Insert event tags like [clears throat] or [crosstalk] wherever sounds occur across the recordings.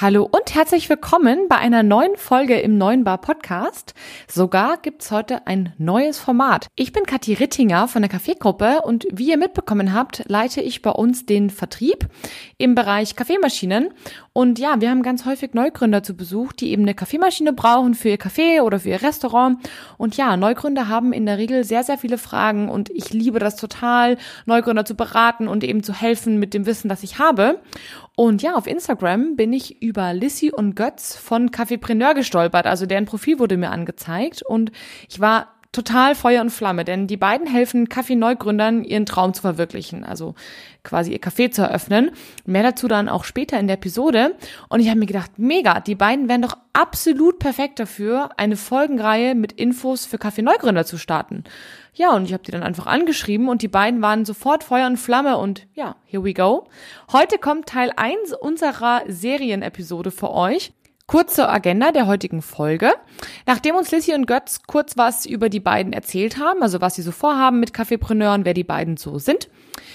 Hallo und herzlich willkommen bei einer neuen Folge im Neuen Bar Podcast. Sogar gibt's heute ein neues Format. Ich bin Kathi Rittinger von der Kaffeegruppe und wie ihr mitbekommen habt, leite ich bei uns den Vertrieb im Bereich Kaffeemaschinen. Und ja, wir haben ganz häufig Neugründer zu Besuch, die eben eine Kaffeemaschine brauchen für ihr Café oder für ihr Restaurant. Und ja, Neugründer haben in der Regel sehr, sehr viele Fragen und ich liebe das total, Neugründer zu beraten und eben zu helfen mit dem Wissen, das ich habe. Und ja, auf Instagram bin ich über Lissy und Götz von Kaffeepreneur gestolpert. Also deren Profil wurde mir angezeigt und ich war total Feuer und Flamme, denn die beiden helfen Kaffee-Neugründern, ihren Traum zu verwirklichen, also quasi ihr Café zu eröffnen. Mehr dazu dann auch später in der Episode. Und ich habe mir gedacht, mega, die beiden wären doch absolut perfekt dafür, eine Folgenreihe mit Infos für Kaffee-Neugründer zu starten. Ja, und ich habe die dann einfach angeschrieben und die beiden waren sofort Feuer und Flamme und ja, here we go. Heute kommt Teil 1 unserer Serienepisode für euch. Kurz zur Agenda der heutigen Folge. Nachdem uns Lissy und Götz kurz was über die beiden erzählt haben, also was sie so vorhaben mit Kaffeepreneuren, wer die beiden so sind,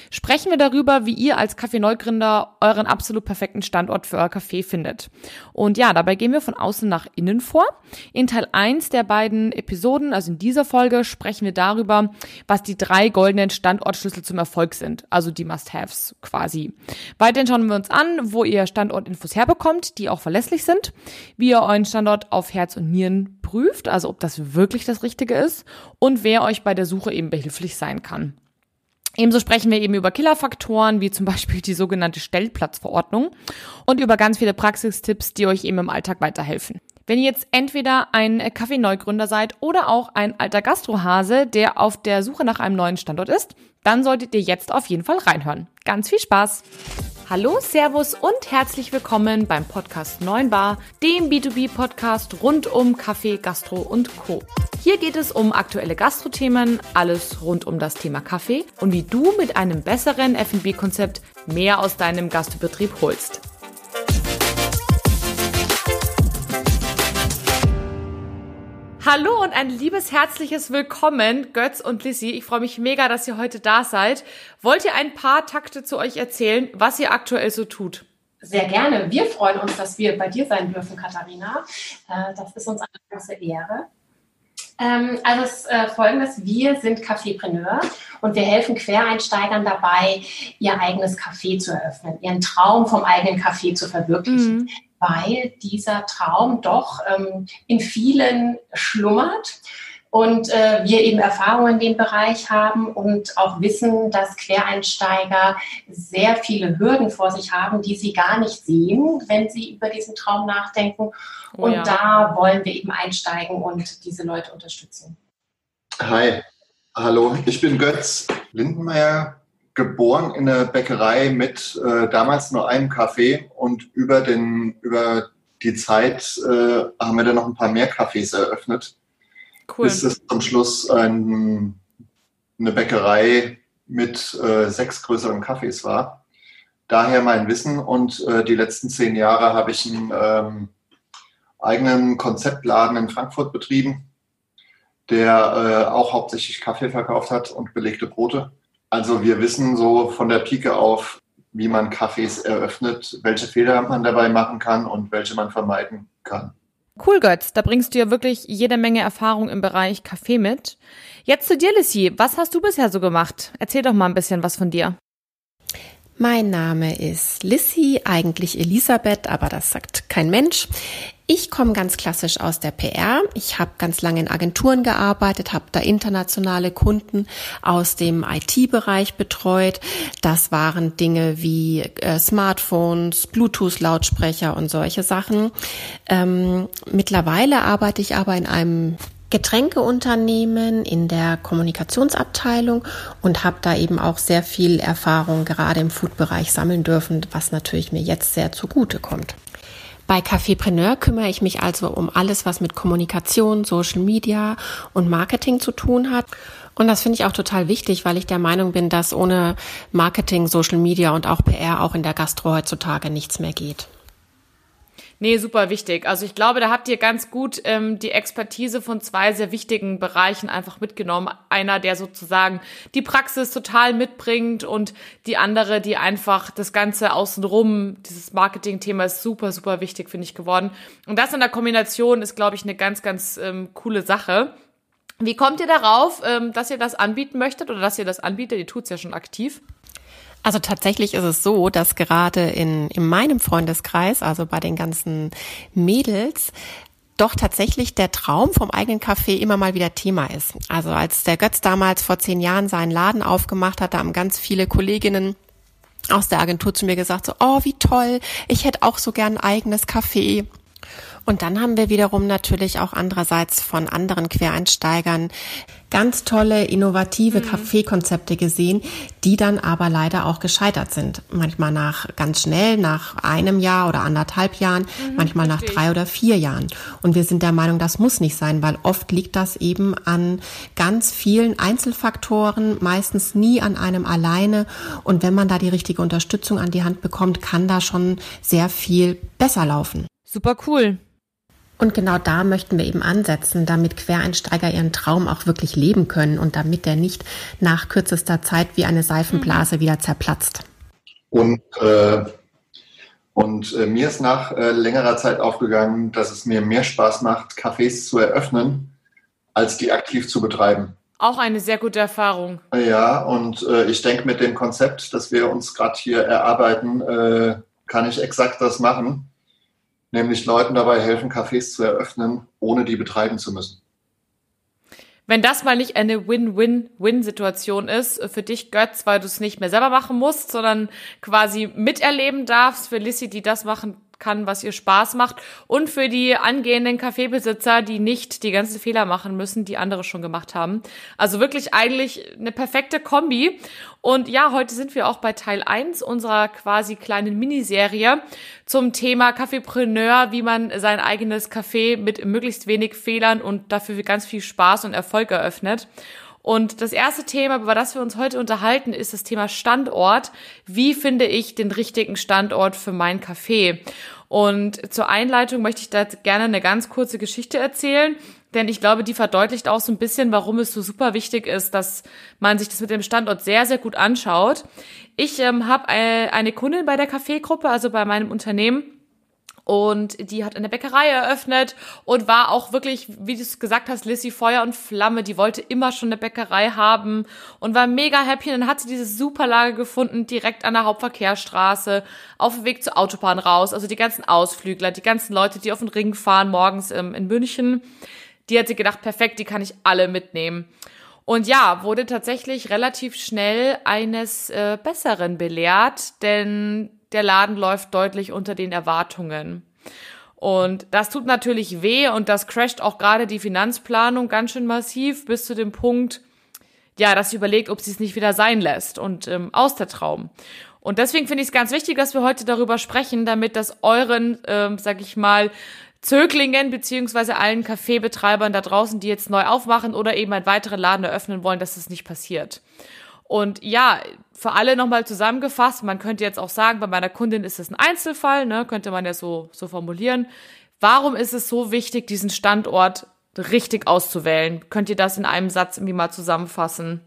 sprechen wir darüber, wie ihr als Kaffee-Neugründer euren absolut perfekten Standort für euer Café findet. Und ja, dabei gehen wir von außen nach innen vor. In Teil 1 der beiden Episoden, also in dieser Folge, sprechen wir darüber, was die drei goldenen Standortschlüssel zum Erfolg sind, also die Must-Haves quasi. Weiterhin schauen wir uns an, wo ihr Standortinfos herbekommt, die auch verlässlich sind, wie ihr euren Standort auf Herz und Nieren prüft, also ob das wirklich das Richtige ist und wer euch bei der Suche eben behilflich sein kann. Ebenso sprechen wir eben über Killerfaktoren, wie zum Beispiel die sogenannte Stellplatzverordnung und über ganz viele Praxistipps, die euch eben im Alltag weiterhelfen. Wenn ihr jetzt entweder ein Kaffee-Neugründer seid oder auch ein alter Gastrohase, der auf der Suche nach einem neuen Standort ist, dann solltet ihr jetzt auf jeden Fall reinhören. Ganz viel Spaß! Hallo, Servus und herzlich willkommen beim Podcast 9 Bar, dem B2B-Podcast rund um Kaffee, Gastro und Co. Hier geht es um aktuelle Gastrothemen, alles rund um das Thema Kaffee und wie du mit einem besseren F&B-Konzept mehr aus deinem Gastbetrieb holst. Hallo und ein liebes herzliches Willkommen, Götz und Lissy. Ich freue mich mega, dass ihr heute da seid. Wollt ihr ein paar Takte zu euch erzählen, was ihr aktuell so tut? Sehr gerne. Wir freuen uns, dass wir bei dir sein dürfen, Katharina. Äh, das ist uns eine große Ehre. Ähm, also es äh, folgendes, wir sind Kaffeepreneur und wir helfen Quereinsteigern dabei, ihr eigenes Café zu eröffnen, ihren Traum vom eigenen Café zu verwirklichen. Mhm. Weil dieser Traum doch ähm, in vielen schlummert und äh, wir eben Erfahrungen in dem Bereich haben und auch wissen, dass Quereinsteiger sehr viele Hürden vor sich haben, die sie gar nicht sehen, wenn sie über diesen Traum nachdenken. Oh, und ja. da wollen wir eben einsteigen und diese Leute unterstützen. Hi, hallo, ich bin Götz Lindenmeier, geboren in der Bäckerei mit äh, damals nur einem Kaffee und über, den, über die Zeit äh, haben wir dann noch ein paar mehr Cafés eröffnet Cool. Bis es zum Schluss ein, eine Bäckerei mit äh, sechs größeren Kaffees war. Daher mein Wissen und äh, die letzten zehn Jahre habe ich einen ähm, eigenen Konzeptladen in Frankfurt betrieben, der äh, auch hauptsächlich Kaffee verkauft hat und belegte Brote. Also wir wissen so von der Pike auf, wie man Kaffees eröffnet, welche Fehler man dabei machen kann und welche man vermeiden kann. Cool, Götz. Da bringst du ja wirklich jede Menge Erfahrung im Bereich Kaffee mit. Jetzt zu dir, Lissy. Was hast du bisher so gemacht? Erzähl doch mal ein bisschen was von dir. Mein Name ist Lissy, eigentlich Elisabeth, aber das sagt kein Mensch. Ich komme ganz klassisch aus der PR. Ich habe ganz lange in Agenturen gearbeitet, habe da internationale Kunden aus dem IT-Bereich betreut. Das waren Dinge wie äh, Smartphones, Bluetooth-Lautsprecher und solche Sachen. Ähm, mittlerweile arbeite ich aber in einem Getränkeunternehmen in der Kommunikationsabteilung und habe da eben auch sehr viel Erfahrung gerade im Foodbereich sammeln dürfen, was natürlich mir jetzt sehr zugute kommt. Bei Cafépreneur kümmere ich mich also um alles, was mit Kommunikation, Social Media und Marketing zu tun hat. Und das finde ich auch total wichtig, weil ich der Meinung bin, dass ohne Marketing, Social Media und auch PR auch in der Gastro heutzutage nichts mehr geht. Nee, super wichtig. Also ich glaube, da habt ihr ganz gut ähm, die Expertise von zwei sehr wichtigen Bereichen einfach mitgenommen. Einer, der sozusagen die Praxis total mitbringt und die andere, die einfach das Ganze außenrum, dieses Marketing-Thema ist super, super wichtig, finde ich, geworden. Und das in der Kombination ist, glaube ich, eine ganz, ganz ähm, coole Sache. Wie kommt ihr darauf, ähm, dass ihr das anbieten möchtet oder dass ihr das anbietet? Ihr tut's ja schon aktiv. Also tatsächlich ist es so, dass gerade in, in meinem Freundeskreis, also bei den ganzen Mädels, doch tatsächlich der Traum vom eigenen Café immer mal wieder Thema ist. Also als der Götz damals vor zehn Jahren seinen Laden aufgemacht hat, da haben ganz viele Kolleginnen aus der Agentur zu mir gesagt, so, oh, wie toll, ich hätte auch so gern ein eigenes Café. Und dann haben wir wiederum natürlich auch andererseits von anderen Quereinsteigern ganz tolle, innovative mhm. Kaffeekonzepte gesehen, die dann aber leider auch gescheitert sind. Manchmal nach ganz schnell, nach einem Jahr oder anderthalb Jahren, mhm, manchmal nach drei oder vier Jahren. Und wir sind der Meinung, das muss nicht sein, weil oft liegt das eben an ganz vielen Einzelfaktoren, meistens nie an einem alleine. Und wenn man da die richtige Unterstützung an die Hand bekommt, kann da schon sehr viel besser laufen. Super cool. Und genau da möchten wir eben ansetzen, damit Quereinsteiger ihren Traum auch wirklich leben können und damit der nicht nach kürzester Zeit wie eine Seifenblase mhm. wieder zerplatzt. Und, äh, und äh, mir ist nach äh, längerer Zeit aufgegangen, dass es mir mehr Spaß macht, Cafés zu eröffnen, als die aktiv zu betreiben. Auch eine sehr gute Erfahrung. Ja, und äh, ich denke, mit dem Konzept, das wir uns gerade hier erarbeiten, äh, kann ich exakt das machen nämlich Leuten dabei helfen, Cafés zu eröffnen, ohne die betreiben zu müssen. Wenn das mal nicht eine Win-Win-Win-Situation ist für dich, Götz, weil du es nicht mehr selber machen musst, sondern quasi miterleben darfst, für Lissy, die das machen kann, was ihr Spaß macht und für die angehenden Kaffeebesitzer, die nicht die ganzen Fehler machen müssen, die andere schon gemacht haben. Also wirklich eigentlich eine perfekte Kombi. Und ja, heute sind wir auch bei Teil 1 unserer quasi kleinen Miniserie zum Thema Kaffeepreneur, wie man sein eigenes Café mit möglichst wenig Fehlern und dafür ganz viel Spaß und Erfolg eröffnet. Und das erste Thema, über das wir uns heute unterhalten, ist das Thema Standort. Wie finde ich den richtigen Standort für mein Café? Und zur Einleitung möchte ich da gerne eine ganz kurze Geschichte erzählen, denn ich glaube, die verdeutlicht auch so ein bisschen, warum es so super wichtig ist, dass man sich das mit dem Standort sehr, sehr gut anschaut. Ich ähm, habe äh, eine Kundin bei der Kaffeegruppe, also bei meinem Unternehmen, und die hat eine Bäckerei eröffnet und war auch wirklich, wie du es gesagt hast, Lissy Feuer und Flamme. Die wollte immer schon eine Bäckerei haben und war mega happy. Und dann hat sie diese super Lage gefunden, direkt an der Hauptverkehrsstraße, auf dem Weg zur Autobahn raus. Also die ganzen Ausflügler, die ganzen Leute, die auf den Ring fahren morgens ähm, in München. Die hat sie gedacht, perfekt, die kann ich alle mitnehmen. Und ja, wurde tatsächlich relativ schnell eines äh, Besseren belehrt, denn der Laden läuft deutlich unter den Erwartungen. Und das tut natürlich weh und das crasht auch gerade die Finanzplanung ganz schön massiv bis zu dem Punkt, ja, dass sie überlegt, ob sie es nicht wieder sein lässt und ähm, aus der Traum. Und deswegen finde ich es ganz wichtig, dass wir heute darüber sprechen, damit das euren, ähm, sag ich mal, Zöglingen beziehungsweise allen Kaffeebetreibern da draußen, die jetzt neu aufmachen oder eben einen weiteren Laden eröffnen wollen, dass das nicht passiert. Und ja, für alle nochmal zusammengefasst, man könnte jetzt auch sagen, bei meiner Kundin ist es ein Einzelfall, ne, könnte man ja so, so formulieren. Warum ist es so wichtig, diesen Standort richtig auszuwählen? Könnt ihr das in einem Satz irgendwie mal zusammenfassen?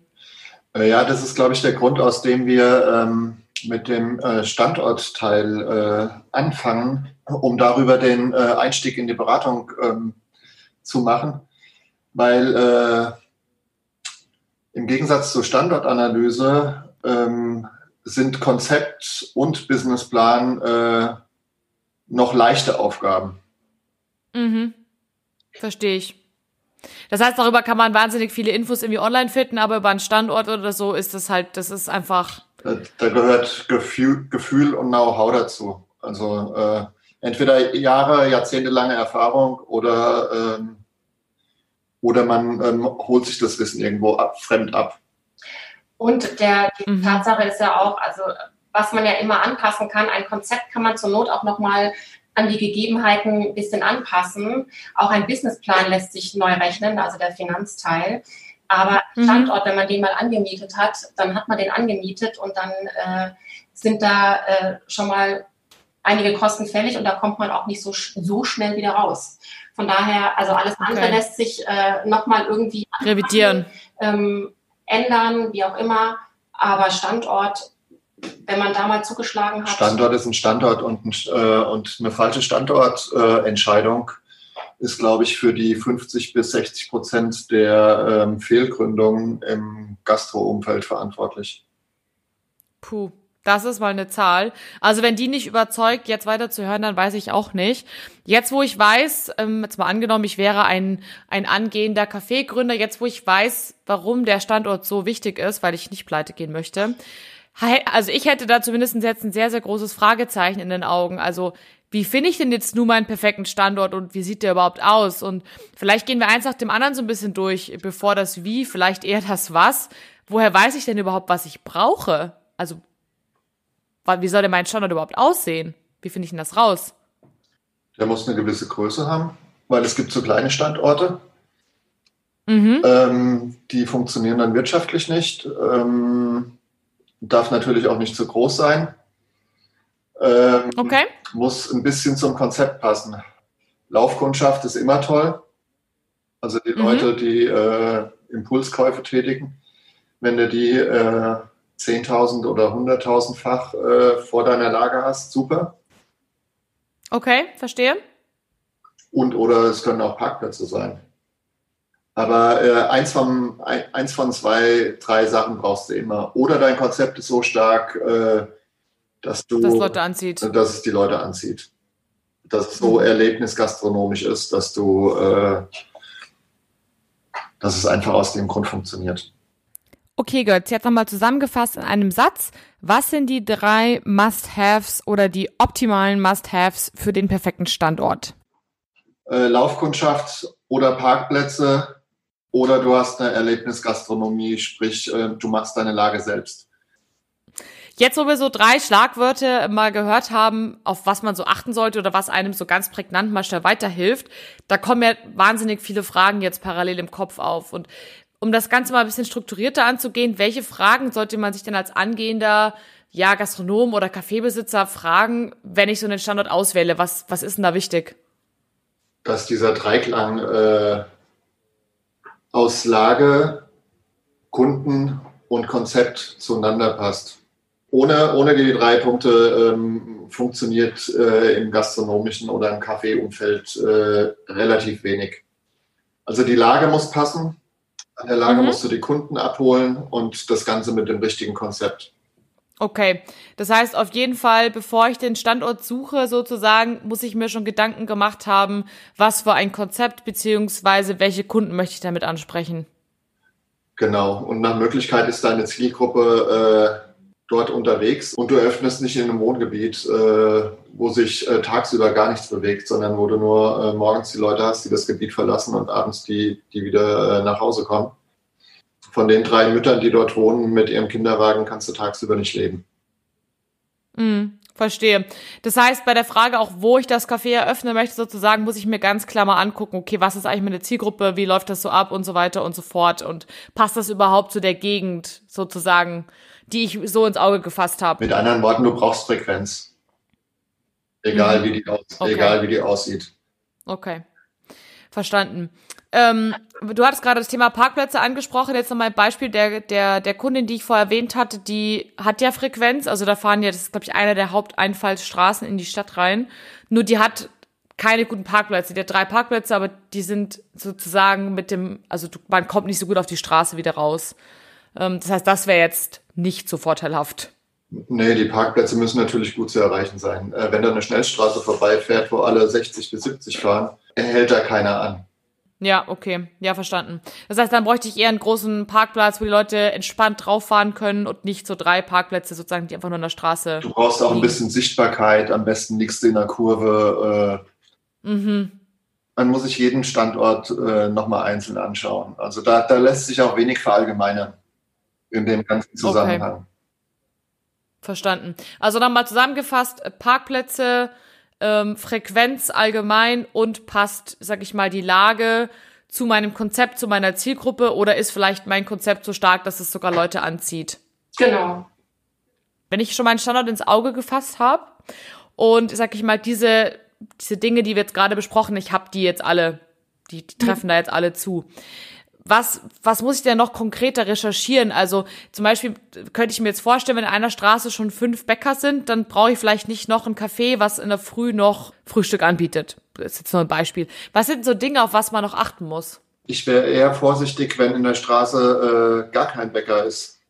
Äh, ja, das ist, glaube ich, der Grund, aus dem wir ähm, mit dem äh, Standortteil äh, anfangen, um darüber den äh, Einstieg in die Beratung ähm, zu machen. Weil äh, im Gegensatz zur Standortanalyse ähm, sind Konzept und Businessplan äh, noch leichte Aufgaben. Mhm. Verstehe ich. Das heißt, darüber kann man wahnsinnig viele Infos irgendwie online finden, aber über einen Standort oder so ist das halt, das ist einfach. Da, da gehört Gefühl, Gefühl und Know-how dazu. Also äh, entweder Jahre, jahrzehntelange Erfahrung oder ähm, oder man ähm, holt sich das Wissen irgendwo ab, fremd ab. Und der, die mhm. Tatsache ist ja auch, also was man ja immer anpassen kann, ein Konzept kann man zur Not auch nochmal an die Gegebenheiten ein bisschen anpassen. Auch ein Businessplan lässt sich neu rechnen, also der Finanzteil. Aber mhm. Standort, wenn man den mal angemietet hat, dann hat man den angemietet und dann äh, sind da äh, schon mal einige Kosten fällig und da kommt man auch nicht so, so schnell wieder raus. Von daher, also alles andere okay. lässt sich äh, nochmal irgendwie revidieren, ähm, ändern, wie auch immer. Aber Standort, wenn man da mal zugeschlagen hat. Standort ist ein Standort und, ein, äh, und eine falsche Standortentscheidung äh, ist, glaube ich, für die 50 bis 60 Prozent der ähm, Fehlgründungen im Gastro-Umfeld verantwortlich. Puh. Das ist mal eine Zahl. Also wenn die nicht überzeugt, jetzt weiterzuhören, dann weiß ich auch nicht. Jetzt, wo ich weiß, ähm, jetzt mal angenommen, ich wäre ein, ein angehender Kaffeegründer, jetzt, wo ich weiß, warum der Standort so wichtig ist, weil ich nicht pleite gehen möchte. Also ich hätte da zumindest jetzt ein sehr, sehr großes Fragezeichen in den Augen. Also wie finde ich denn jetzt nur meinen perfekten Standort und wie sieht der überhaupt aus? Und vielleicht gehen wir eins nach dem anderen so ein bisschen durch, bevor das Wie, vielleicht eher das Was. Woher weiß ich denn überhaupt, was ich brauche? Also wie soll denn mein Standort überhaupt aussehen? Wie finde ich denn das raus? Der muss eine gewisse Größe haben, weil es gibt so kleine Standorte. Mhm. Ähm, die funktionieren dann wirtschaftlich nicht. Ähm, darf natürlich auch nicht zu groß sein. Ähm, okay. Muss ein bisschen zum Konzept passen. Laufkundschaft ist immer toll. Also die mhm. Leute, die äh, Impulskäufe tätigen, wenn du die äh, 10.000 oder 100.000-fach äh, vor deiner Lager hast, super. Okay, verstehe. Und oder es können auch Parkplätze sein. Aber äh, eins, von, ein, eins von zwei, drei Sachen brauchst du immer. Oder dein Konzept ist so stark, äh, dass du. Dass Leute anzieht. Dass es die Leute anzieht. Dass es so mhm. erlebnisgastronomisch ist, dass du, äh, dass es einfach aus dem Grund funktioniert. Okay, Götz, jetzt nochmal zusammengefasst in einem Satz. Was sind die drei Must-Haves oder die optimalen Must-Haves für den perfekten Standort? Äh, Laufkundschaft oder Parkplätze oder du hast eine Erlebnisgastronomie, sprich, äh, du machst deine Lage selbst. Jetzt, wo wir so drei Schlagwörter mal gehört haben, auf was man so achten sollte oder was einem so ganz prägnant mal schnell weiterhilft, da kommen ja wahnsinnig viele Fragen jetzt parallel im Kopf auf. Und um das Ganze mal ein bisschen strukturierter anzugehen, welche Fragen sollte man sich denn als angehender ja, Gastronom oder Kaffeebesitzer fragen, wenn ich so einen Standort auswähle? Was, was ist denn da wichtig? Dass dieser Dreiklang äh, aus Lage, Kunden und Konzept zueinander passt. Ohne, ohne die drei Punkte ähm, funktioniert äh, im gastronomischen oder im Kaffeeumfeld äh, relativ wenig. Also die Lage muss passen, an der Lage mhm. musst du die Kunden abholen und das Ganze mit dem richtigen Konzept. Okay, das heißt auf jeden Fall, bevor ich den Standort suche, sozusagen, muss ich mir schon Gedanken gemacht haben, was für ein Konzept beziehungsweise welche Kunden möchte ich damit ansprechen. Genau, und nach Möglichkeit ist deine Zielgruppe äh, dort unterwegs und du öffnest nicht in einem Wohngebiet, äh, wo sich äh, tagsüber gar nichts bewegt, sondern wo du nur äh, morgens die Leute hast, die das Gebiet verlassen und abends die, die wieder äh, nach Hause kommen. Von den drei Müttern, die dort wohnen mit ihrem Kinderwagen, kannst du tagsüber nicht leben. Mm, verstehe. Das heißt, bei der Frage auch, wo ich das Café eröffnen möchte, sozusagen, muss ich mir ganz klar mal angucken, okay, was ist eigentlich meine Zielgruppe, wie läuft das so ab und so weiter und so fort und passt das überhaupt zu der Gegend sozusagen, die ich so ins Auge gefasst habe. Mit anderen Worten, du brauchst Frequenz. Egal, mhm. wie, die aus, okay. egal wie die aussieht. Okay. Verstanden. Ähm, du hattest gerade das Thema Parkplätze angesprochen. Jetzt nochmal ein Beispiel der, der, der Kundin, die ich vorher erwähnt hatte, die hat ja Frequenz. Also da fahren ja, das ist, glaube ich, einer der Haupteinfallsstraßen in die Stadt rein. Nur die hat keine guten Parkplätze. Die hat drei Parkplätze, aber die sind sozusagen mit dem, also man kommt nicht so gut auf die Straße wieder raus. Ähm, das heißt, das wäre jetzt nicht so vorteilhaft. Nee, die Parkplätze müssen natürlich gut zu erreichen sein. Äh, wenn da eine Schnellstraße vorbeifährt, wo alle 60 bis 70 fahren, hält da keiner an. Ja, okay. Ja, verstanden. Das heißt, dann bräuchte ich eher einen großen Parkplatz, wo die Leute entspannt drauf fahren können und nicht so drei Parkplätze sozusagen, die einfach nur an der Straße. Du brauchst auch liegen. ein bisschen Sichtbarkeit. Am besten du in der Kurve. Äh, mhm. Man muss sich jeden Standort äh, nochmal einzeln anschauen. Also da, da lässt sich auch wenig verallgemeinern in dem ganzen Zusammenhang. Okay. Verstanden. Also nochmal zusammengefasst, Parkplätze, ähm, Frequenz allgemein und passt, sag ich mal, die Lage zu meinem Konzept, zu meiner Zielgruppe oder ist vielleicht mein Konzept so stark, dass es sogar Leute anzieht? Genau. Wenn ich schon meinen Standort ins Auge gefasst habe Und sag ich mal, diese, diese Dinge, die wir jetzt gerade besprochen, ich habe die jetzt alle, die, die treffen da jetzt alle zu was, was muss ich denn noch konkreter recherchieren? Also zum Beispiel könnte ich mir jetzt vorstellen, wenn in einer Straße schon fünf Bäcker sind, dann brauche ich vielleicht nicht noch ein Café, was in der Früh noch Frühstück anbietet. Das ist jetzt nur ein Beispiel. Was sind so Dinge, auf was man noch achten muss? Ich wäre eher vorsichtig, wenn in der Straße äh, gar kein Bäcker ist.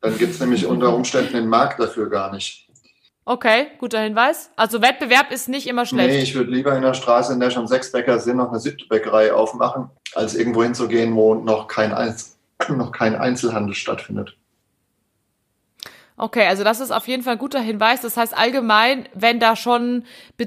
Dann gibt es nämlich unter Umständen den Markt dafür gar nicht. Okay, guter Hinweis. Also Wettbewerb ist nicht immer schlecht. Nee, ich würde lieber in der Straße, in der schon sechs Bäcker sind, noch eine siebte Bäckerei aufmachen, als irgendwo hinzugehen, wo noch kein, Einz [clears throat] noch kein Einzelhandel stattfindet. Okay, also das ist auf jeden Fall ein guter Hinweis. Das heißt allgemein, wenn da schon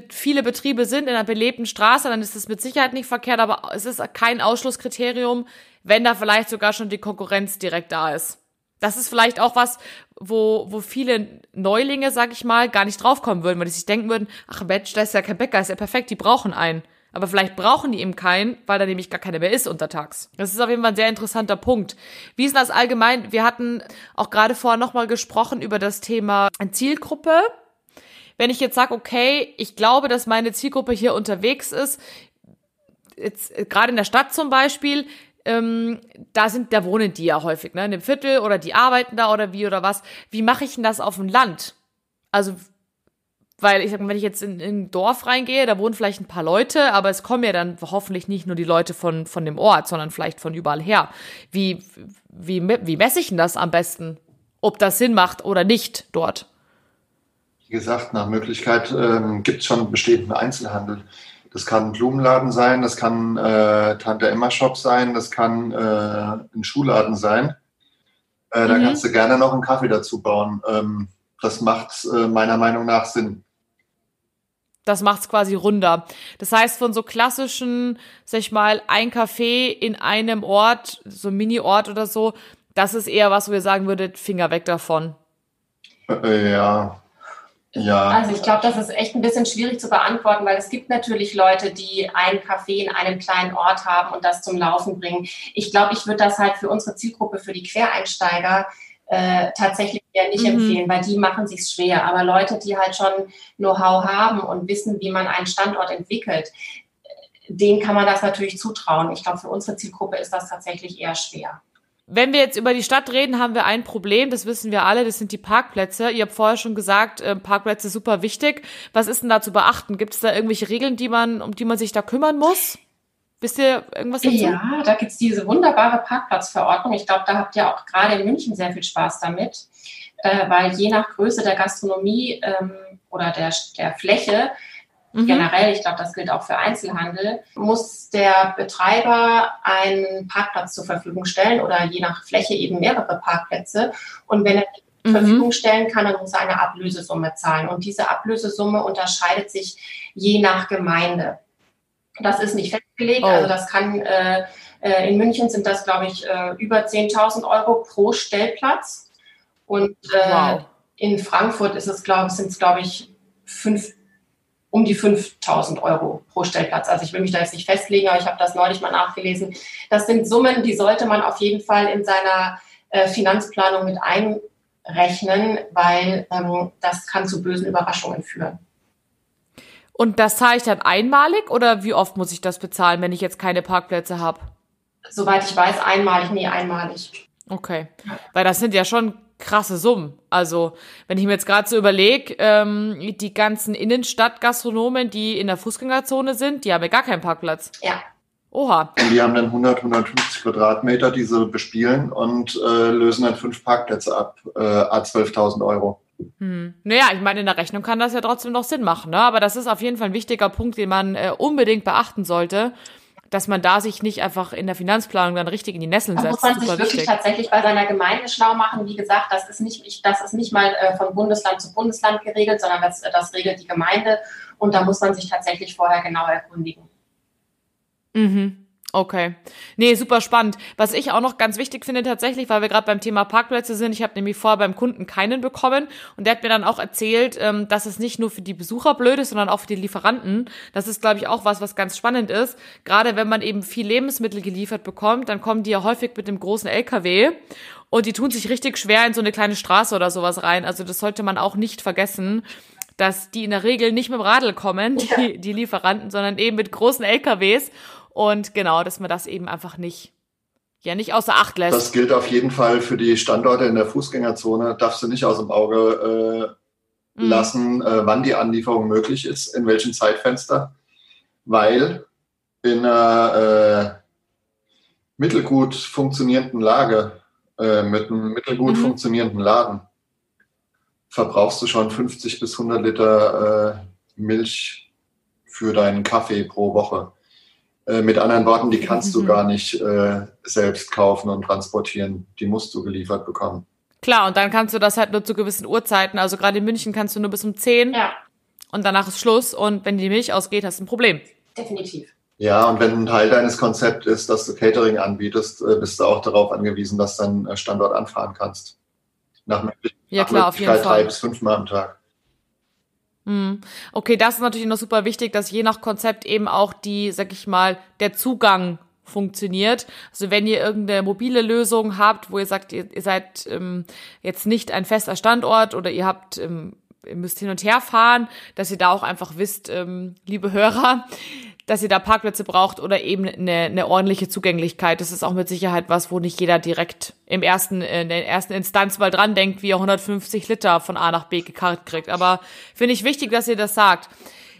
viele Betriebe sind in einer belebten Straße, dann ist es mit Sicherheit nicht verkehrt, aber es ist kein Ausschlusskriterium, wenn da vielleicht sogar schon die Konkurrenz direkt da ist. Das ist vielleicht auch was, wo, wo viele Neulinge, sag ich mal, gar nicht draufkommen würden, weil die sich denken würden, ach Mensch, da ist ja kein Bäcker, ist ja perfekt, die brauchen einen. Aber vielleicht brauchen die eben keinen, weil da nämlich gar keiner mehr ist untertags. Das ist auf jeden Fall ein sehr interessanter Punkt. Wie ist das allgemein? Wir hatten auch gerade vorher nochmal gesprochen über das Thema Zielgruppe. Wenn ich jetzt sage, okay, ich glaube, dass meine Zielgruppe hier unterwegs ist, jetzt gerade in der Stadt zum Beispiel, ähm, da sind, da wohnen die ja häufig, ne, in dem Viertel oder die arbeiten da oder wie oder was. Wie mache ich denn das auf dem Land? Also, weil ich sag mal, wenn ich jetzt in, in ein Dorf reingehe, da wohnen vielleicht ein paar Leute, aber es kommen ja dann hoffentlich nicht nur die Leute von, von dem Ort, sondern vielleicht von überall her. Wie, wie, wie messe ich denn das am besten? Ob das Sinn macht oder nicht dort? Wie gesagt, nach Möglichkeit ähm, gibt es schon bestehenden Einzelhandel. Das kann ein Blumenladen sein, das kann äh, Tante Emma Shop sein, das kann äh, ein Schuhladen sein. Äh, mhm. Da kannst du gerne noch einen Kaffee dazu bauen. Ähm, das macht äh, meiner Meinung nach Sinn. Das macht's quasi runder. Das heißt, von so klassischen, sag ich mal, ein Café in einem Ort, so ein Mini-Ort oder so, das ist eher was, wo ihr sagen würdet, Finger weg davon. Äh, ja, ja. Also ich glaube, das ist echt ein bisschen schwierig zu beantworten, weil es gibt natürlich Leute, die ein Café in einem kleinen Ort haben und das zum Laufen bringen. Ich glaube, ich würde das halt für unsere Zielgruppe, für die Quereinsteiger, äh, tatsächlich eher nicht mhm. empfehlen, weil die machen sich schwer. Aber Leute, die halt schon Know-how haben und wissen, wie man einen Standort entwickelt, denen kann man das natürlich zutrauen. Ich glaube, für unsere Zielgruppe ist das tatsächlich eher schwer. Wenn wir jetzt über die Stadt reden, haben wir ein Problem, das wissen wir alle, das sind die Parkplätze. Ihr habt vorher schon gesagt, äh, Parkplätze super wichtig. Was ist denn da zu beachten? Gibt es da irgendwelche Regeln, die man, um die man sich da kümmern muss? Wisst ihr irgendwas dazu? Ja, da gibt's diese wunderbare Parkplatzverordnung. Ich glaube, da habt ihr auch gerade in München sehr viel Spaß damit, äh, weil je nach Größe der Gastronomie ähm, oder der, der Fläche Mhm. Generell, ich glaube, das gilt auch für Einzelhandel, muss der Betreiber einen Parkplatz zur Verfügung stellen oder je nach Fläche eben mehrere Parkplätze. Und wenn er die mhm. Verfügung stellen kann, dann muss er eine Ablösesumme zahlen. Und diese Ablösesumme unterscheidet sich je nach Gemeinde. Das ist nicht festgelegt, oh. also das kann, äh, äh in München sind das, glaube ich, äh, über 10.000 Euro pro Stellplatz. Und äh, wow. in Frankfurt ist es, glaube sind es, glaube ich, fünf um die 5000 Euro pro Stellplatz. Also ich will mich da jetzt nicht festlegen, aber ich habe das neulich mal nachgelesen. Das sind Summen, die sollte man auf jeden Fall in seiner äh, Finanzplanung mit einrechnen, weil ähm, das kann zu bösen Überraschungen führen. Und das zahle ich dann einmalig oder wie oft muss ich das bezahlen, wenn ich jetzt keine Parkplätze habe? Soweit ich weiß, einmalig, nie einmalig. Okay. Weil das sind ja schon krasse Summen. Also, wenn ich mir jetzt gerade so überlege, ähm, die ganzen Innenstadtgastronomen, die in der Fußgängerzone sind, die haben ja gar keinen Parkplatz. Ja. Oha. Und die haben dann 100, 150 Quadratmeter, die sie bespielen und äh, lösen dann fünf Parkplätze ab, äh, a 12.000 Euro. Hm. Naja, ich meine, in der Rechnung kann das ja trotzdem noch Sinn machen, ne? aber das ist auf jeden Fall ein wichtiger Punkt, den man äh, unbedingt beachten sollte dass man da sich nicht einfach in der Finanzplanung dann richtig in die Nesseln da setzt. muss man sich wirklich wichtig. tatsächlich bei seiner Gemeinde schlau machen. Wie gesagt, das ist nicht, das ist nicht mal äh, von Bundesland zu Bundesland geregelt, sondern das, das regelt die Gemeinde. Und da muss man sich tatsächlich vorher genau erkundigen. Mhm. Okay. Nee, super spannend. Was ich auch noch ganz wichtig finde tatsächlich, weil wir gerade beim Thema Parkplätze sind, ich habe nämlich vorher beim Kunden keinen bekommen und der hat mir dann auch erzählt, ähm, dass es nicht nur für die Besucher blöd ist, sondern auch für die Lieferanten. Das ist, glaube ich, auch was, was ganz spannend ist. Gerade wenn man eben viel Lebensmittel geliefert bekommt, dann kommen die ja häufig mit dem großen LKW und die tun sich richtig schwer in so eine kleine Straße oder sowas rein. Also das sollte man auch nicht vergessen dass die in der Regel nicht mit dem Radl kommen, die, die Lieferanten, sondern eben mit großen LKWs. Und genau, dass man das eben einfach nicht, ja, nicht außer Acht lässt. Das gilt auf jeden Fall für die Standorte in der Fußgängerzone. Darfst du nicht aus dem Auge äh, mhm. lassen, äh, wann die Anlieferung möglich ist, in welchem Zeitfenster. Weil in einer äh, mittelgut funktionierenden Lage, äh, mit einem mittelgut mhm. funktionierenden Laden, verbrauchst du schon 50 bis 100 Liter äh, Milch für deinen Kaffee pro Woche. Äh, mit anderen Worten, die kannst mhm. du gar nicht äh, selbst kaufen und transportieren. Die musst du geliefert bekommen. Klar, und dann kannst du das halt nur zu gewissen Uhrzeiten. Also gerade in München kannst du nur bis um 10 ja. und danach ist Schluss. Und wenn die Milch ausgeht, hast du ein Problem. Definitiv. Ja, und wenn ein Teil deines Konzepts ist, dass du Catering anbietest, äh, bist du auch darauf angewiesen, dass du deinen äh, Standort anfahren kannst. Nach Möglichkeit, ja, klar, auf jeden Fall. drei bis fünfmal am Tag. Hm. Okay, das ist natürlich noch super wichtig, dass je nach Konzept eben auch die, sag ich mal, der Zugang funktioniert. Also wenn ihr irgendeine mobile Lösung habt, wo ihr sagt, ihr, ihr seid ähm, jetzt nicht ein fester Standort oder ihr habt ähm, ihr müsst hin und her fahren, dass ihr da auch einfach wisst, ähm, liebe Hörer, dass ihr da Parkplätze braucht oder eben eine, eine ordentliche Zugänglichkeit. Das ist auch mit Sicherheit was, wo nicht jeder direkt im ersten, in der ersten Instanz mal dran denkt, wie er 150 Liter von A nach B gekarrt kriegt. Aber finde ich wichtig, dass ihr das sagt.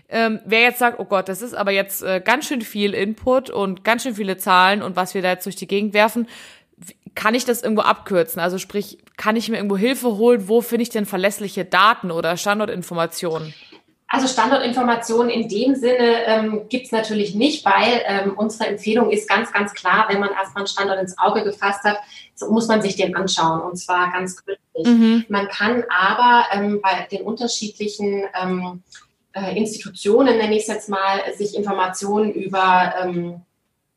Ähm, wer jetzt sagt, oh Gott, das ist aber jetzt äh, ganz schön viel Input und ganz schön viele Zahlen und was wir da jetzt durch die Gegend werfen, kann ich das irgendwo abkürzen? Also sprich, kann ich mir irgendwo Hilfe holen? Wo finde ich denn verlässliche Daten oder Standortinformationen? Also Standortinformationen in dem Sinne ähm, gibt es natürlich nicht, weil ähm, unsere Empfehlung ist ganz, ganz klar, wenn man erstmal einen Standort ins Auge gefasst hat, so muss man sich den anschauen und zwar ganz gründlich. Mhm. Man kann aber ähm, bei den unterschiedlichen ähm, äh, Institutionen, nenne ich es jetzt mal, sich Informationen über ähm,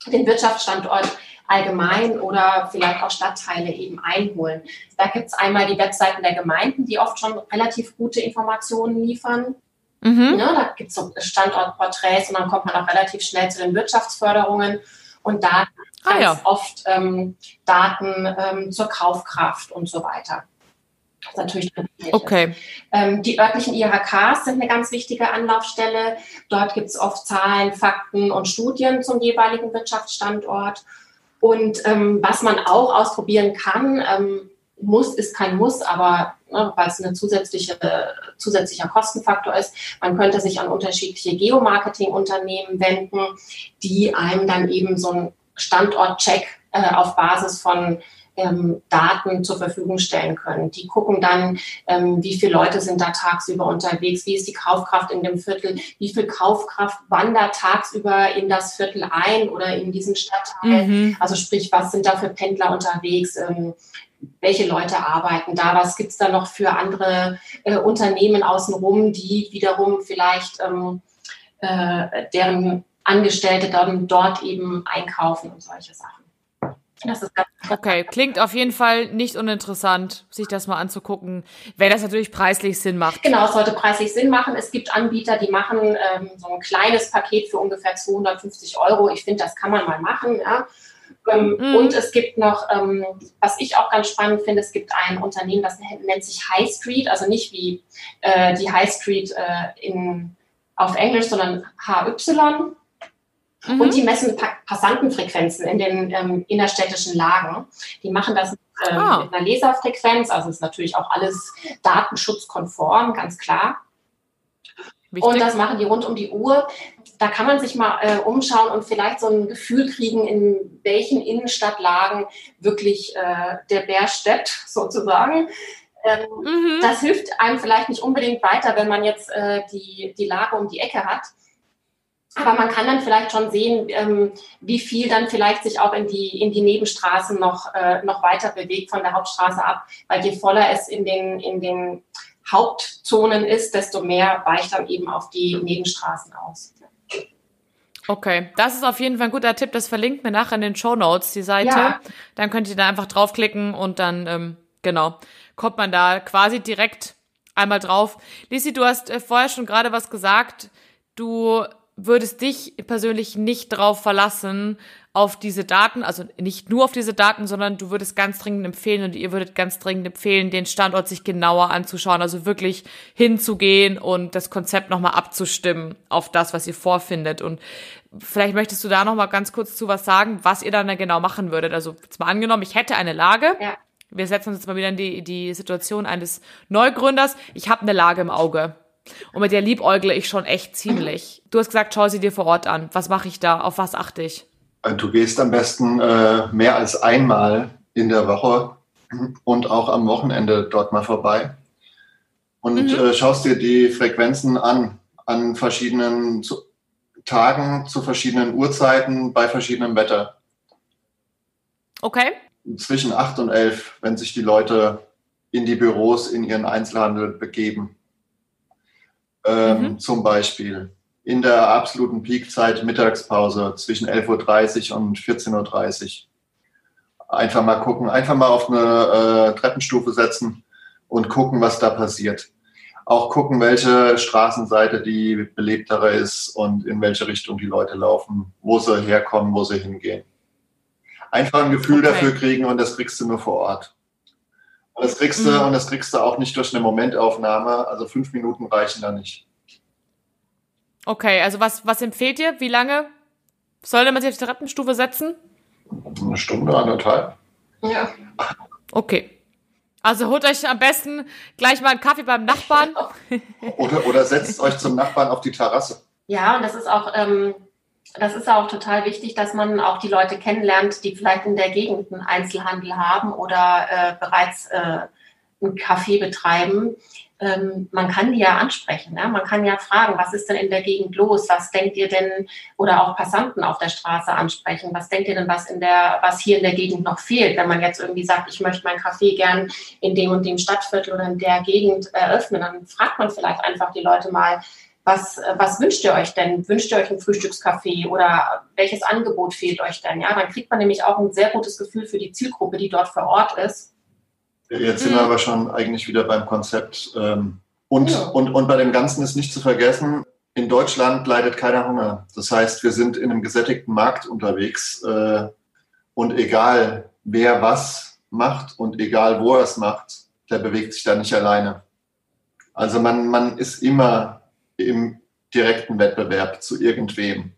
den Wirtschaftsstandort allgemein oder vielleicht auch Stadtteile eben einholen. Da gibt es einmal die Webseiten der Gemeinden, die oft schon relativ gute Informationen liefern. Mhm. Ja, da gibt es so Standortporträts und dann kommt man auch relativ schnell zu den Wirtschaftsförderungen und da ah, ja. oft ähm, Daten ähm, zur Kaufkraft und so weiter. Das ist natürlich okay. Ähm, die örtlichen IHKs sind eine ganz wichtige Anlaufstelle. Dort gibt es oft Zahlen, Fakten und Studien zum jeweiligen Wirtschaftsstandort. Und ähm, was man auch ausprobieren kann, ähm, muss ist kein Muss, aber ne, weil es ein zusätzliche, zusätzlicher Kostenfaktor ist, man könnte sich an unterschiedliche Geomarketing-Unternehmen wenden, die einem dann eben so einen Standortcheck äh, auf Basis von ähm, Daten zur Verfügung stellen können. Die gucken dann, ähm, wie viele Leute sind da tagsüber unterwegs, wie ist die Kaufkraft in dem Viertel, wie viel Kaufkraft wandert tagsüber in das Viertel ein oder in diesen Stadtteil. Mhm. Also sprich, was sind da für Pendler unterwegs? Ähm, welche Leute arbeiten da, was gibt es da noch für andere äh, Unternehmen außenrum, die wiederum vielleicht ähm, äh, deren Angestellte dann dort eben einkaufen und solche Sachen. Okay, klingt auf jeden Fall nicht uninteressant, sich das mal anzugucken, wenn das natürlich preislich Sinn macht. Genau, es sollte preislich Sinn machen. Es gibt Anbieter, die machen ähm, so ein kleines Paket für ungefähr 250 Euro. Ich finde, das kann man mal machen. Ja. Ähm, mhm. Und es gibt noch, ähm, was ich auch ganz spannend finde, es gibt ein Unternehmen, das nennt sich High Street, also nicht wie äh, die High Street äh, in, auf Englisch, sondern HY. Mhm. Und die messen pa Passantenfrequenzen in den ähm, innerstädtischen Lagen. Die machen das ähm, ah. mit einer Laserfrequenz, also ist natürlich auch alles datenschutzkonform, ganz klar. Wichtig. Und das machen die rund um die Uhr. Da kann man sich mal äh, umschauen und vielleicht so ein Gefühl kriegen, in welchen Innenstadtlagen wirklich äh, der Bär steppt, [laughs] sozusagen. Ähm, mhm. Das hilft einem vielleicht nicht unbedingt weiter, wenn man jetzt äh, die, die Lage um die Ecke hat. Aber man kann dann vielleicht schon sehen, ähm, wie viel dann vielleicht sich auch in die, in die Nebenstraßen noch, äh, noch weiter bewegt von der Hauptstraße ab. Weil je voller es in den, in den Hauptzonen ist, desto mehr weicht dann eben auf die Nebenstraßen aus. Okay, das ist auf jeden Fall ein guter Tipp. Das verlinkt mir nachher in den Show Notes die Seite. Ja. Dann könnt ihr da einfach draufklicken und dann ähm, genau kommt man da quasi direkt einmal drauf. Lisi, du hast äh, vorher schon gerade was gesagt. Du würdest dich persönlich nicht drauf verlassen, auf diese Daten, also nicht nur auf diese Daten, sondern du würdest ganz dringend empfehlen und ihr würdet ganz dringend empfehlen, den Standort sich genauer anzuschauen, also wirklich hinzugehen und das Konzept nochmal abzustimmen auf das, was ihr vorfindet. Und vielleicht möchtest du da nochmal ganz kurz zu was sagen, was ihr dann da genau machen würdet. Also jetzt mal angenommen, ich hätte eine Lage. Ja. Wir setzen uns jetzt mal wieder in die, die Situation eines Neugründers. Ich habe eine Lage im Auge. Und mit der liebäugle ich schon echt ziemlich. Du hast gesagt, schau sie dir vor Ort an. Was mache ich da? Auf was achte ich? Äh, du gehst am besten äh, mehr als einmal in der Woche und auch am Wochenende dort mal vorbei und mhm. äh, schaust dir die Frequenzen an, an verschiedenen zu, Tagen, zu verschiedenen Uhrzeiten, bei verschiedenem Wetter. Okay. Zwischen 8 und 11, wenn sich die Leute in die Büros, in ihren Einzelhandel begeben. Ähm, mhm. Zum Beispiel in der absoluten Peakzeit Mittagspause zwischen 11.30 Uhr und 14.30 Uhr. Einfach mal gucken, einfach mal auf eine äh, Treppenstufe setzen und gucken, was da passiert. Auch gucken, welche Straßenseite die belebtere ist und in welche Richtung die Leute laufen, wo sie herkommen, wo sie hingehen. Einfach ein Gefühl okay. dafür kriegen und das kriegst du nur vor Ort. Und das kriegst du, mhm. und das kriegst du auch nicht durch eine Momentaufnahme. Also fünf Minuten reichen da nicht. Okay, also was, was empfehlt ihr? Wie lange sollte man sich auf die Treppenstufe setzen? Eine Stunde, anderthalb. Ja. Okay. Also holt euch am besten gleich mal einen Kaffee beim Nachbarn. oder, oder setzt euch zum Nachbarn auf die Terrasse. Ja, und das ist auch, ähm, das ist auch total wichtig, dass man auch die Leute kennenlernt, die vielleicht in der Gegend einen Einzelhandel haben oder äh, bereits äh, einen Kaffee betreiben ähm, man kann die ja ansprechen. Ne? Man kann ja fragen, was ist denn in der Gegend los? Was denkt ihr denn, oder auch Passanten auf der Straße ansprechen, was denkt ihr denn, was in der, was hier in der Gegend noch fehlt? Wenn man jetzt irgendwie sagt, ich möchte mein Café gern in dem und dem Stadtviertel oder in der Gegend eröffnen, dann fragt man vielleicht einfach die Leute mal, was, was wünscht ihr euch denn? Wünscht ihr euch ein Frühstückscafé oder welches Angebot fehlt euch denn? Ja, dann kriegt man nämlich auch ein sehr gutes Gefühl für die Zielgruppe, die dort vor Ort ist Jetzt sind wir aber schon eigentlich wieder beim Konzept. Ähm, und, ja. und, und bei dem Ganzen ist nicht zu vergessen, in Deutschland leidet keiner Hunger. Das heißt, wir sind in einem gesättigten Markt unterwegs äh, und egal wer was macht und egal wo er es macht, der bewegt sich da nicht alleine. Also man, man ist immer im direkten Wettbewerb zu irgendwem.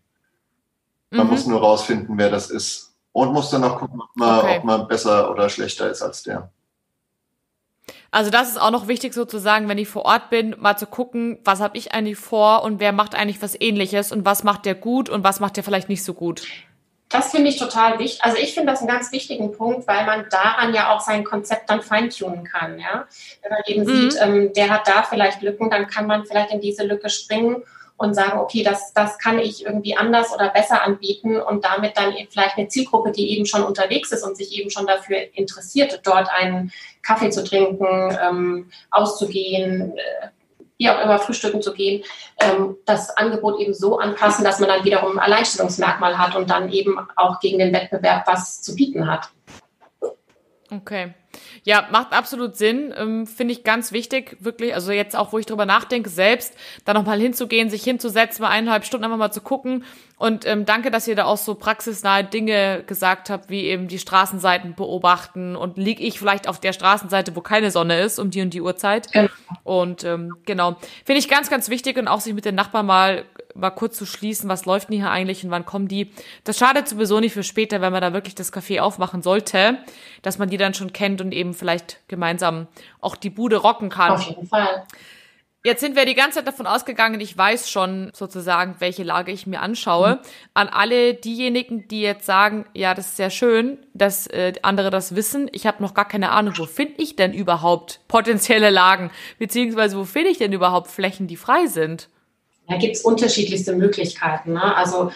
Man mhm. muss nur rausfinden, wer das ist. Und muss dann auch gucken, ob man, okay. ob man besser oder schlechter ist als der. Also das ist auch noch wichtig sozusagen, wenn ich vor Ort bin, mal zu gucken, was habe ich eigentlich vor und wer macht eigentlich was ähnliches und was macht der gut und was macht der vielleicht nicht so gut. Das finde ich total wichtig. Also ich finde das einen ganz wichtigen Punkt, weil man daran ja auch sein Konzept dann feintunen kann. Ja? Wenn man eben mhm. sieht, ähm, der hat da vielleicht Lücken, dann kann man vielleicht in diese Lücke springen und sagen, okay, das, das kann ich irgendwie anders oder besser anbieten und damit dann vielleicht eine Zielgruppe, die eben schon unterwegs ist und sich eben schon dafür interessiert, dort einen Kaffee zu trinken, ähm, auszugehen, äh, wie auch immer frühstücken zu gehen, ähm, das Angebot eben so anpassen, dass man dann wiederum ein Alleinstellungsmerkmal hat und dann eben auch gegen den Wettbewerb was zu bieten hat. Okay. Ja, macht absolut Sinn. Ähm, Finde ich ganz wichtig, wirklich. Also jetzt auch, wo ich drüber nachdenke, selbst da nochmal hinzugehen, sich hinzusetzen, mal eineinhalb Stunden einfach mal zu gucken. Und ähm, danke, dass ihr da auch so praxisnahe Dinge gesagt habt, wie eben die Straßenseiten beobachten. Und liege ich vielleicht auf der Straßenseite, wo keine Sonne ist, um die und die Uhrzeit. Genau. Und ähm, genau. Finde ich ganz, ganz wichtig und auch sich mit den Nachbarn mal mal kurz zu schließen, was läuft denn hier eigentlich und wann kommen die. Das schadet sowieso nicht für später, wenn man da wirklich das Café aufmachen sollte, dass man die dann schon kennt und eben vielleicht gemeinsam auch die Bude rocken kann. Auf jeden Fall. Jetzt sind wir die ganze Zeit davon ausgegangen, ich weiß schon sozusagen, welche Lage ich mir anschaue. Mhm. An alle diejenigen, die jetzt sagen, ja, das ist sehr schön, dass äh, andere das wissen. Ich habe noch gar keine Ahnung, wo finde ich denn überhaupt potenzielle Lagen? Beziehungsweise wo finde ich denn überhaupt Flächen, die frei sind? Da gibt es unterschiedlichste Möglichkeiten. Ne? Also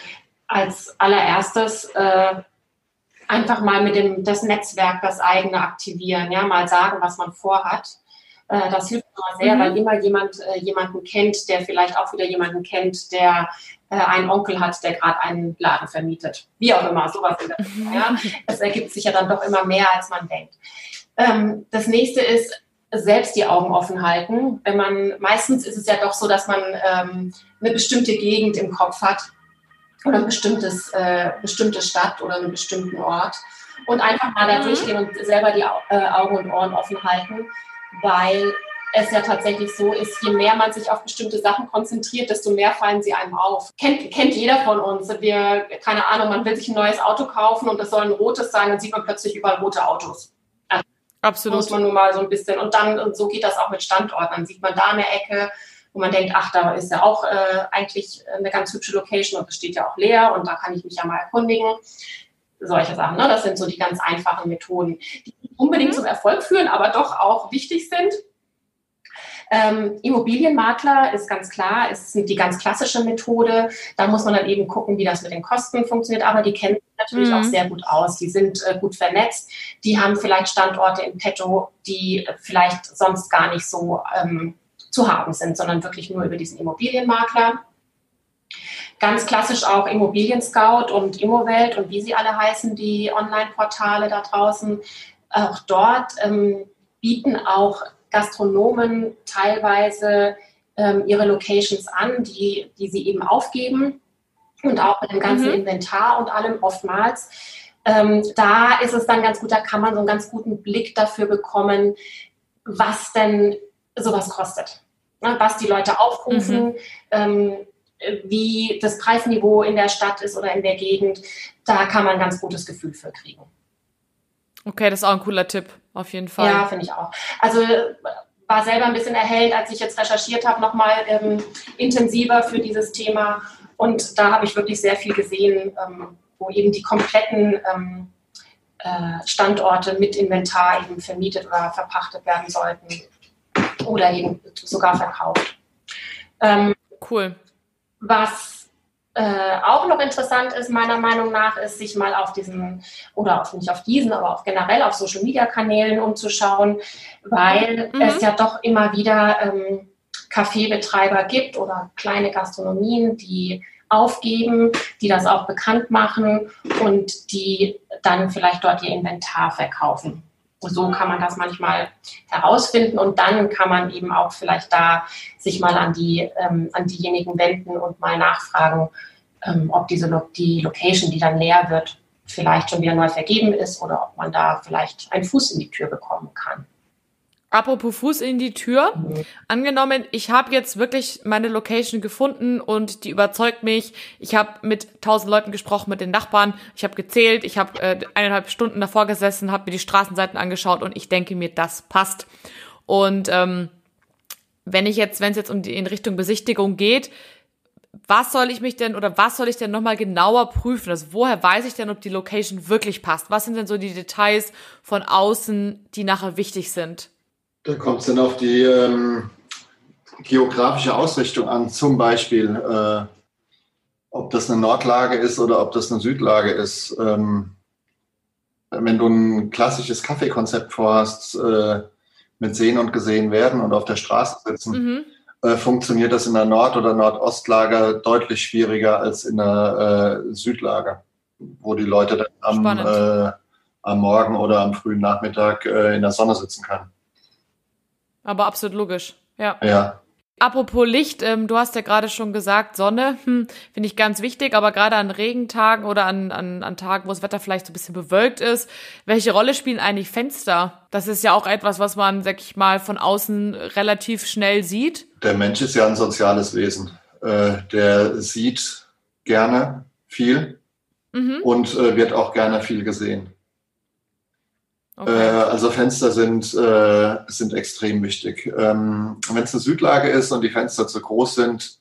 als allererstes äh, einfach mal mit dem das Netzwerk, das eigene aktivieren, ja, mal sagen, was man vorhat. Äh, das hilft immer sehr, mhm. weil immer jemand äh, jemanden kennt, der vielleicht auch wieder jemanden kennt, der äh, einen Onkel hat, der gerade einen Laden vermietet. Wie auch immer, sowas in der Richtung. Ja? Es ergibt sich ja dann doch immer mehr, als man denkt. Ähm, das nächste ist, selbst die Augen offen halten. Wenn man, meistens ist es ja doch so, dass man ähm, eine bestimmte Gegend im Kopf hat oder ein bestimmtes, äh, bestimmte Stadt oder einen bestimmten Ort und einfach mal da mhm. durchgehen und selber die äh, Augen und Ohren offen halten, weil es ja tatsächlich so ist, je mehr man sich auf bestimmte Sachen konzentriert, desto mehr fallen sie einem auf. Kennt, kennt jeder von uns. Wir, keine Ahnung, man will sich ein neues Auto kaufen und das soll ein rotes sein, dann sieht man plötzlich überall rote Autos. Absolut. Muss man nun mal so ein bisschen. Und dann, und so geht das auch mit Standorten. Dann sieht man da eine Ecke, wo man denkt, ach, da ist ja auch äh, eigentlich eine ganz hübsche Location und es steht ja auch leer und da kann ich mich ja mal erkundigen. Solche Sachen. Ne? Das sind so die ganz einfachen Methoden, die unbedingt mhm. zum Erfolg führen, aber doch auch wichtig sind. Ähm, Immobilienmakler ist ganz klar, ist die ganz klassische Methode. Da muss man dann eben gucken, wie das mit den Kosten funktioniert. Aber die kennen sich natürlich mhm. auch sehr gut aus. Die sind äh, gut vernetzt. Die haben vielleicht Standorte in petto, die vielleicht sonst gar nicht so ähm, zu haben sind, sondern wirklich nur über diesen Immobilienmakler. Ganz klassisch auch Immobilien Scout und Immowelt und wie sie alle heißen, die Online-Portale da draußen. Auch dort ähm, bieten auch Gastronomen teilweise ähm, ihre Locations an, die, die sie eben aufgeben und auch mit dem ganzen mhm. Inventar und allem oftmals. Ähm, da ist es dann ganz gut, da kann man so einen ganz guten Blick dafür bekommen, was denn sowas kostet. Ne, was die Leute aufrufen, mhm. ähm, wie das Preisniveau in der Stadt ist oder in der Gegend. Da kann man ein ganz gutes Gefühl für kriegen. Okay, das ist auch ein cooler Tipp, auf jeden Fall. Ja, finde ich auch. Also war selber ein bisschen erhellt, als ich jetzt recherchiert habe, nochmal ähm, intensiver für dieses Thema. Und da habe ich wirklich sehr viel gesehen, ähm, wo eben die kompletten ähm, äh, Standorte mit Inventar eben vermietet oder verpachtet werden sollten oder eben sogar verkauft. Ähm, cool. Was äh, auch noch interessant ist, meiner Meinung nach, ist, sich mal auf diesen, oder auf, nicht auf diesen, aber auch generell auf Social Media Kanälen umzuschauen, weil mhm. es ja doch immer wieder ähm, Kaffeebetreiber gibt oder kleine Gastronomien, die aufgeben, die das auch bekannt machen und die dann vielleicht dort ihr Inventar verkaufen. So kann man das manchmal herausfinden und dann kann man eben auch vielleicht da sich mal an die ähm, an diejenigen wenden und mal nachfragen, ähm, ob diese Lo die Location, die dann leer wird, vielleicht schon wieder neu vergeben ist oder ob man da vielleicht einen Fuß in die Tür bekommen kann. Apropos Fuß in die Tür. Angenommen, ich habe jetzt wirklich meine Location gefunden und die überzeugt mich. Ich habe mit tausend Leuten gesprochen, mit den Nachbarn. Ich habe gezählt. Ich habe äh, eineinhalb Stunden davor gesessen, habe mir die Straßenseiten angeschaut und ich denke mir, das passt. Und ähm, wenn ich jetzt, wenn es jetzt um die in Richtung Besichtigung geht, was soll ich mich denn oder was soll ich denn nochmal genauer prüfen? Also woher weiß ich denn, ob die Location wirklich passt? Was sind denn so die Details von außen, die nachher wichtig sind? Da kommt es dann auf die ähm, geografische Ausrichtung an, zum Beispiel, äh, ob das eine Nordlage ist oder ob das eine Südlage ist. Ähm, wenn du ein klassisches Kaffeekonzept vorhast, äh, mit Sehen und Gesehen werden und auf der Straße sitzen, mhm. äh, funktioniert das in der Nord- oder Nordostlage deutlich schwieriger als in der äh, Südlage, wo die Leute dann am, äh, am Morgen oder am frühen Nachmittag äh, in der Sonne sitzen können. Aber absolut logisch. Ja. Ja. Apropos Licht, ähm, du hast ja gerade schon gesagt, Sonne hm, finde ich ganz wichtig, aber gerade an Regentagen oder an, an, an Tagen, wo das Wetter vielleicht so ein bisschen bewölkt ist, welche Rolle spielen eigentlich Fenster? Das ist ja auch etwas, was man, sag ich mal, von außen relativ schnell sieht. Der Mensch ist ja ein soziales Wesen. Äh, der sieht gerne viel mhm. und äh, wird auch gerne viel gesehen. Okay. Äh, also Fenster sind, äh, sind extrem wichtig. Ähm, Wenn es eine Südlage ist und die Fenster zu groß sind,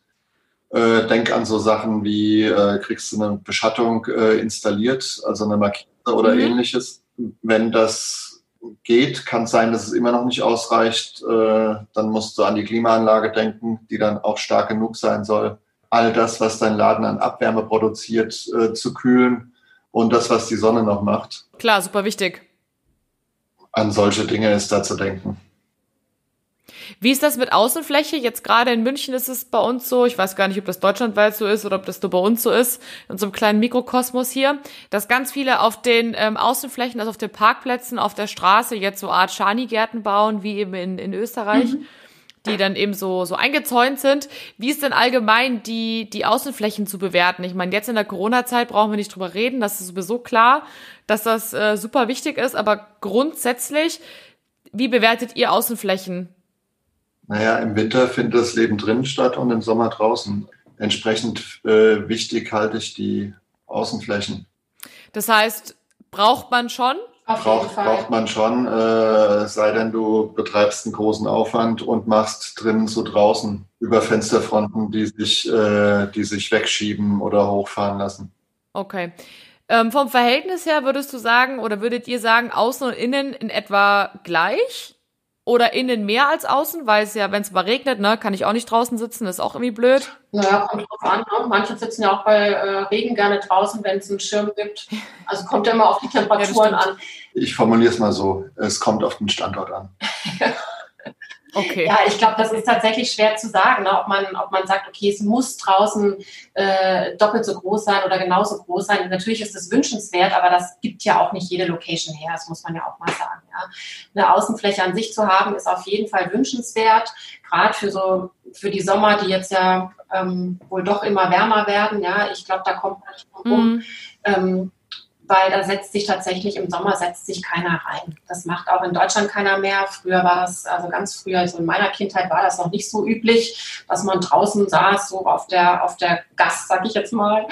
äh, denk an so Sachen wie, äh, kriegst du eine Beschattung äh, installiert, also eine Markise oder mhm. ähnliches. Wenn das geht, kann es sein, dass es immer noch nicht ausreicht. Dann musst du an die Klimaanlage denken, die dann auch stark genug sein soll, all das, was dein Laden an Abwärme produziert, zu kühlen und das, was die Sonne noch macht. Klar, super wichtig an solche Dinge ist da zu denken. Wie ist das mit Außenfläche? Jetzt gerade in München ist es bei uns so, ich weiß gar nicht, ob das deutschlandweit so ist oder ob das nur bei uns so ist, in so einem kleinen Mikrokosmos hier, dass ganz viele auf den ähm, Außenflächen, also auf den Parkplätzen, auf der Straße jetzt so Art Schanigärten bauen, wie eben in, in Österreich. Mhm die dann eben so, so eingezäunt sind. Wie ist denn allgemein die, die Außenflächen zu bewerten? Ich meine, jetzt in der Corona-Zeit brauchen wir nicht drüber reden, das ist sowieso klar, dass das äh, super wichtig ist, aber grundsätzlich, wie bewertet ihr Außenflächen? Naja, im Winter findet das Leben drin statt und im Sommer draußen. Entsprechend äh, wichtig halte ich die Außenflächen. Das heißt, braucht man schon braucht, braucht man schon, äh, sei denn du betreibst einen großen Aufwand und machst drinnen so draußen über Fensterfronten, die sich, äh, die sich wegschieben oder hochfahren lassen. Okay. Ähm, vom Verhältnis her würdest du sagen oder würdet ihr sagen, außen und innen in etwa gleich? Oder innen mehr als außen, weil es ja, wenn es mal regnet, ne, kann ich auch nicht draußen sitzen, ist auch irgendwie blöd. Naja, kommt drauf an. Ne? Manche sitzen ja auch bei äh, Regen gerne draußen, wenn es einen Schirm gibt. Also kommt ja immer auf die Temperaturen ja, an. Ich formuliere es mal so, es kommt auf den Standort an. [laughs] Okay. Ja, ich glaube, das ist tatsächlich schwer zu sagen, ne? ob, man, ob man sagt, okay, es muss draußen äh, doppelt so groß sein oder genauso groß sein. Natürlich ist es wünschenswert, aber das gibt ja auch nicht jede Location her, das muss man ja auch mal sagen. Ja? Eine Außenfläche an sich zu haben, ist auf jeden Fall wünschenswert, gerade für so für die Sommer, die jetzt ja ähm, wohl doch immer wärmer werden. Ja, ich glaube, da kommt man nicht drum rum. Mhm. Ähm, weil da setzt sich tatsächlich im Sommer setzt sich keiner rein. Das macht auch in Deutschland keiner mehr. Früher war das, also ganz früher, also in meiner Kindheit war das noch nicht so üblich, dass man draußen saß, so auf der, auf der Gast, sag ich jetzt mal.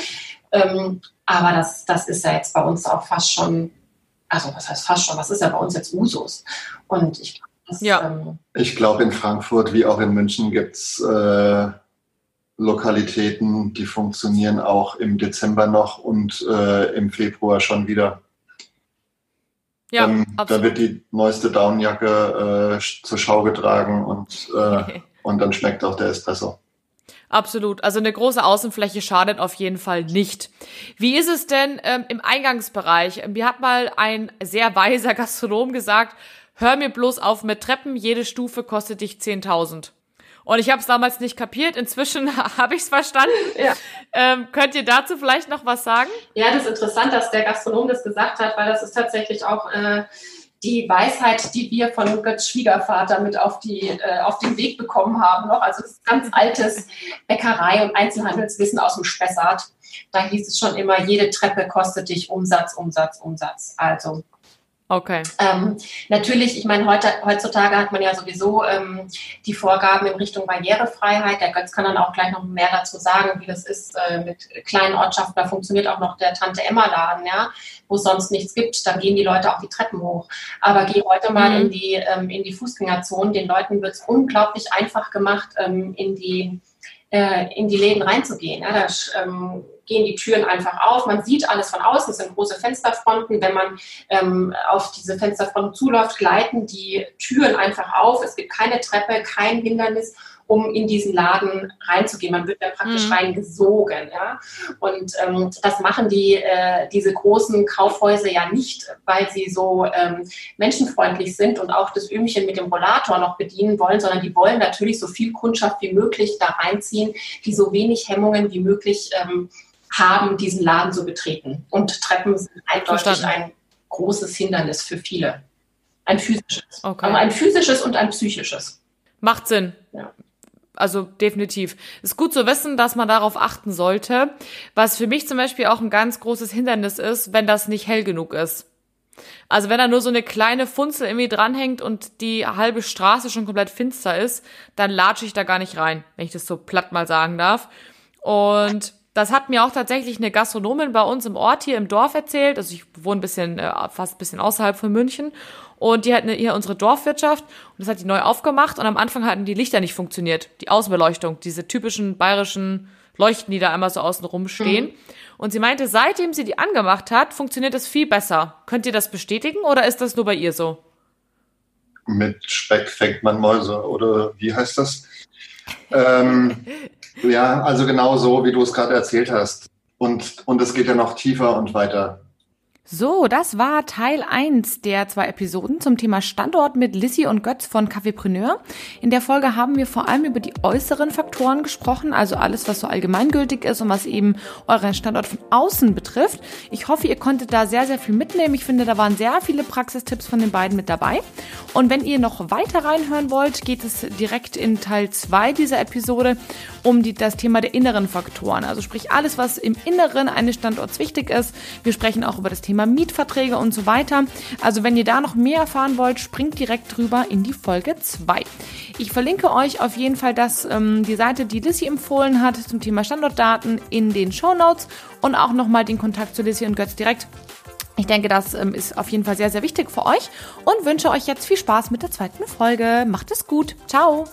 Ähm, aber das, das ist ja jetzt bei uns auch fast schon, also was heißt fast schon, das ist ja bei uns jetzt Usus. Und ich glaube, ja. ähm, ich glaube, in Frankfurt wie auch in München gibt es äh, Lokalitäten, die funktionieren auch im Dezember noch und äh, im Februar schon wieder. Ja, ähm, da wird die neueste Downjacke äh, zur Schau getragen und, äh, und dann schmeckt auch der Espresso. Absolut. Also eine große Außenfläche schadet auf jeden Fall nicht. Wie ist es denn ähm, im Eingangsbereich? Mir hat mal ein sehr weiser [laughs] Gastronom gesagt, hör mir bloß auf mit Treppen, jede Stufe kostet dich 10.000. Und ich habe es damals nicht kapiert. Inzwischen [laughs] habe ich es verstanden. Ja. Ähm, könnt ihr dazu vielleicht noch was sagen? Ja, das ist interessant, dass der Gastronom das gesagt hat, weil das ist tatsächlich auch äh, die Weisheit, die wir von Götz Schwiegervater mit auf, die, äh, auf den Weg bekommen haben. Noch. Also das ist ganz altes Bäckerei- und Einzelhandelswissen aus dem Spessart. Da hieß es schon immer, jede Treppe kostet dich Umsatz, Umsatz, Umsatz. Also Okay. Ähm, natürlich, ich meine, heute, heutzutage hat man ja sowieso ähm, die Vorgaben in Richtung Barrierefreiheit. Der Götz kann dann auch gleich noch mehr dazu sagen, wie das ist äh, mit kleinen Ortschaften. Da funktioniert auch noch der Tante-Emma-Laden, ja, wo es sonst nichts gibt. Da gehen die Leute auch die Treppen hoch. Aber geh heute mal mhm. in, die, ähm, in die Fußgängerzone. Den Leuten wird es unglaublich einfach gemacht, ähm, in, die, äh, in die Läden reinzugehen. Ja, da, ähm, gehen die Türen einfach auf. Man sieht alles von außen, es sind große Fensterfronten. Wenn man ähm, auf diese Fensterfronten zuläuft, gleiten die Türen einfach auf. Es gibt keine Treppe, kein Hindernis um in diesen Laden reinzugehen. Man wird dann praktisch mhm. reingesogen. Ja? Und ähm, das machen die, äh, diese großen Kaufhäuser ja nicht, weil sie so ähm, menschenfreundlich sind und auch das Öhmchen mit dem Rollator noch bedienen wollen, sondern die wollen natürlich so viel Kundschaft wie möglich da reinziehen, die so wenig Hemmungen wie möglich ähm, haben, diesen Laden zu betreten. Und Treppen sind eindeutig Verstanden. ein großes Hindernis für viele. Ein physisches. Okay. Aber ein physisches und ein psychisches. Macht Sinn. Ja. Also definitiv. Ist gut zu wissen, dass man darauf achten sollte. Was für mich zum Beispiel auch ein ganz großes Hindernis ist, wenn das nicht hell genug ist. Also wenn da nur so eine kleine Funzel irgendwie dranhängt und die halbe Straße schon komplett finster ist, dann latsche ich da gar nicht rein, wenn ich das so platt mal sagen darf. Und das hat mir auch tatsächlich eine Gastronomin bei uns im Ort hier im Dorf erzählt. Also ich wohne ein bisschen, äh, fast ein bisschen außerhalb von München. Und die hatten hier unsere Dorfwirtschaft und das hat die neu aufgemacht und am Anfang hatten die Lichter nicht funktioniert. Die Außenbeleuchtung, diese typischen bayerischen Leuchten, die da immer so außen rumstehen. Mhm. Und sie meinte, seitdem sie die angemacht hat, funktioniert das viel besser. Könnt ihr das bestätigen oder ist das nur bei ihr so? Mit Speck fängt man Mäuse oder wie heißt das? Ähm, Ja, also genau so, wie du es gerade erzählt hast. Und, und es geht ja noch tiefer und weiter. So, das war Teil 1 der zwei Episoden zum Thema Standort mit Lissy und Götz von Cafépreneur. In der Folge haben wir vor allem über die äußeren Faktoren gesprochen, also alles, was so allgemeingültig ist und was eben euren Standort von außen betrifft. Ich hoffe, ihr konntet da sehr, sehr viel mitnehmen. Ich finde, da waren sehr viele Praxistipps von den beiden mit dabei. Und wenn ihr noch weiter reinhören wollt, geht es direkt in Teil 2 dieser Episode um die, das Thema der inneren Faktoren. Also sprich alles, was im Inneren eines Standorts wichtig ist. Wir sprechen auch über das Thema Mietverträge und so weiter. Also wenn ihr da noch mehr erfahren wollt, springt direkt drüber in die Folge 2. Ich verlinke euch auf jeden Fall das, ähm, die Seite, die Lissy empfohlen hat zum Thema Standortdaten in den Show Notes und auch nochmal den Kontakt zu Lissy und Götz direkt ich denke, das ähm, ist auf jeden Fall sehr, sehr wichtig für euch und wünsche euch jetzt viel Spaß mit der zweiten Folge. Macht es gut. Ciao.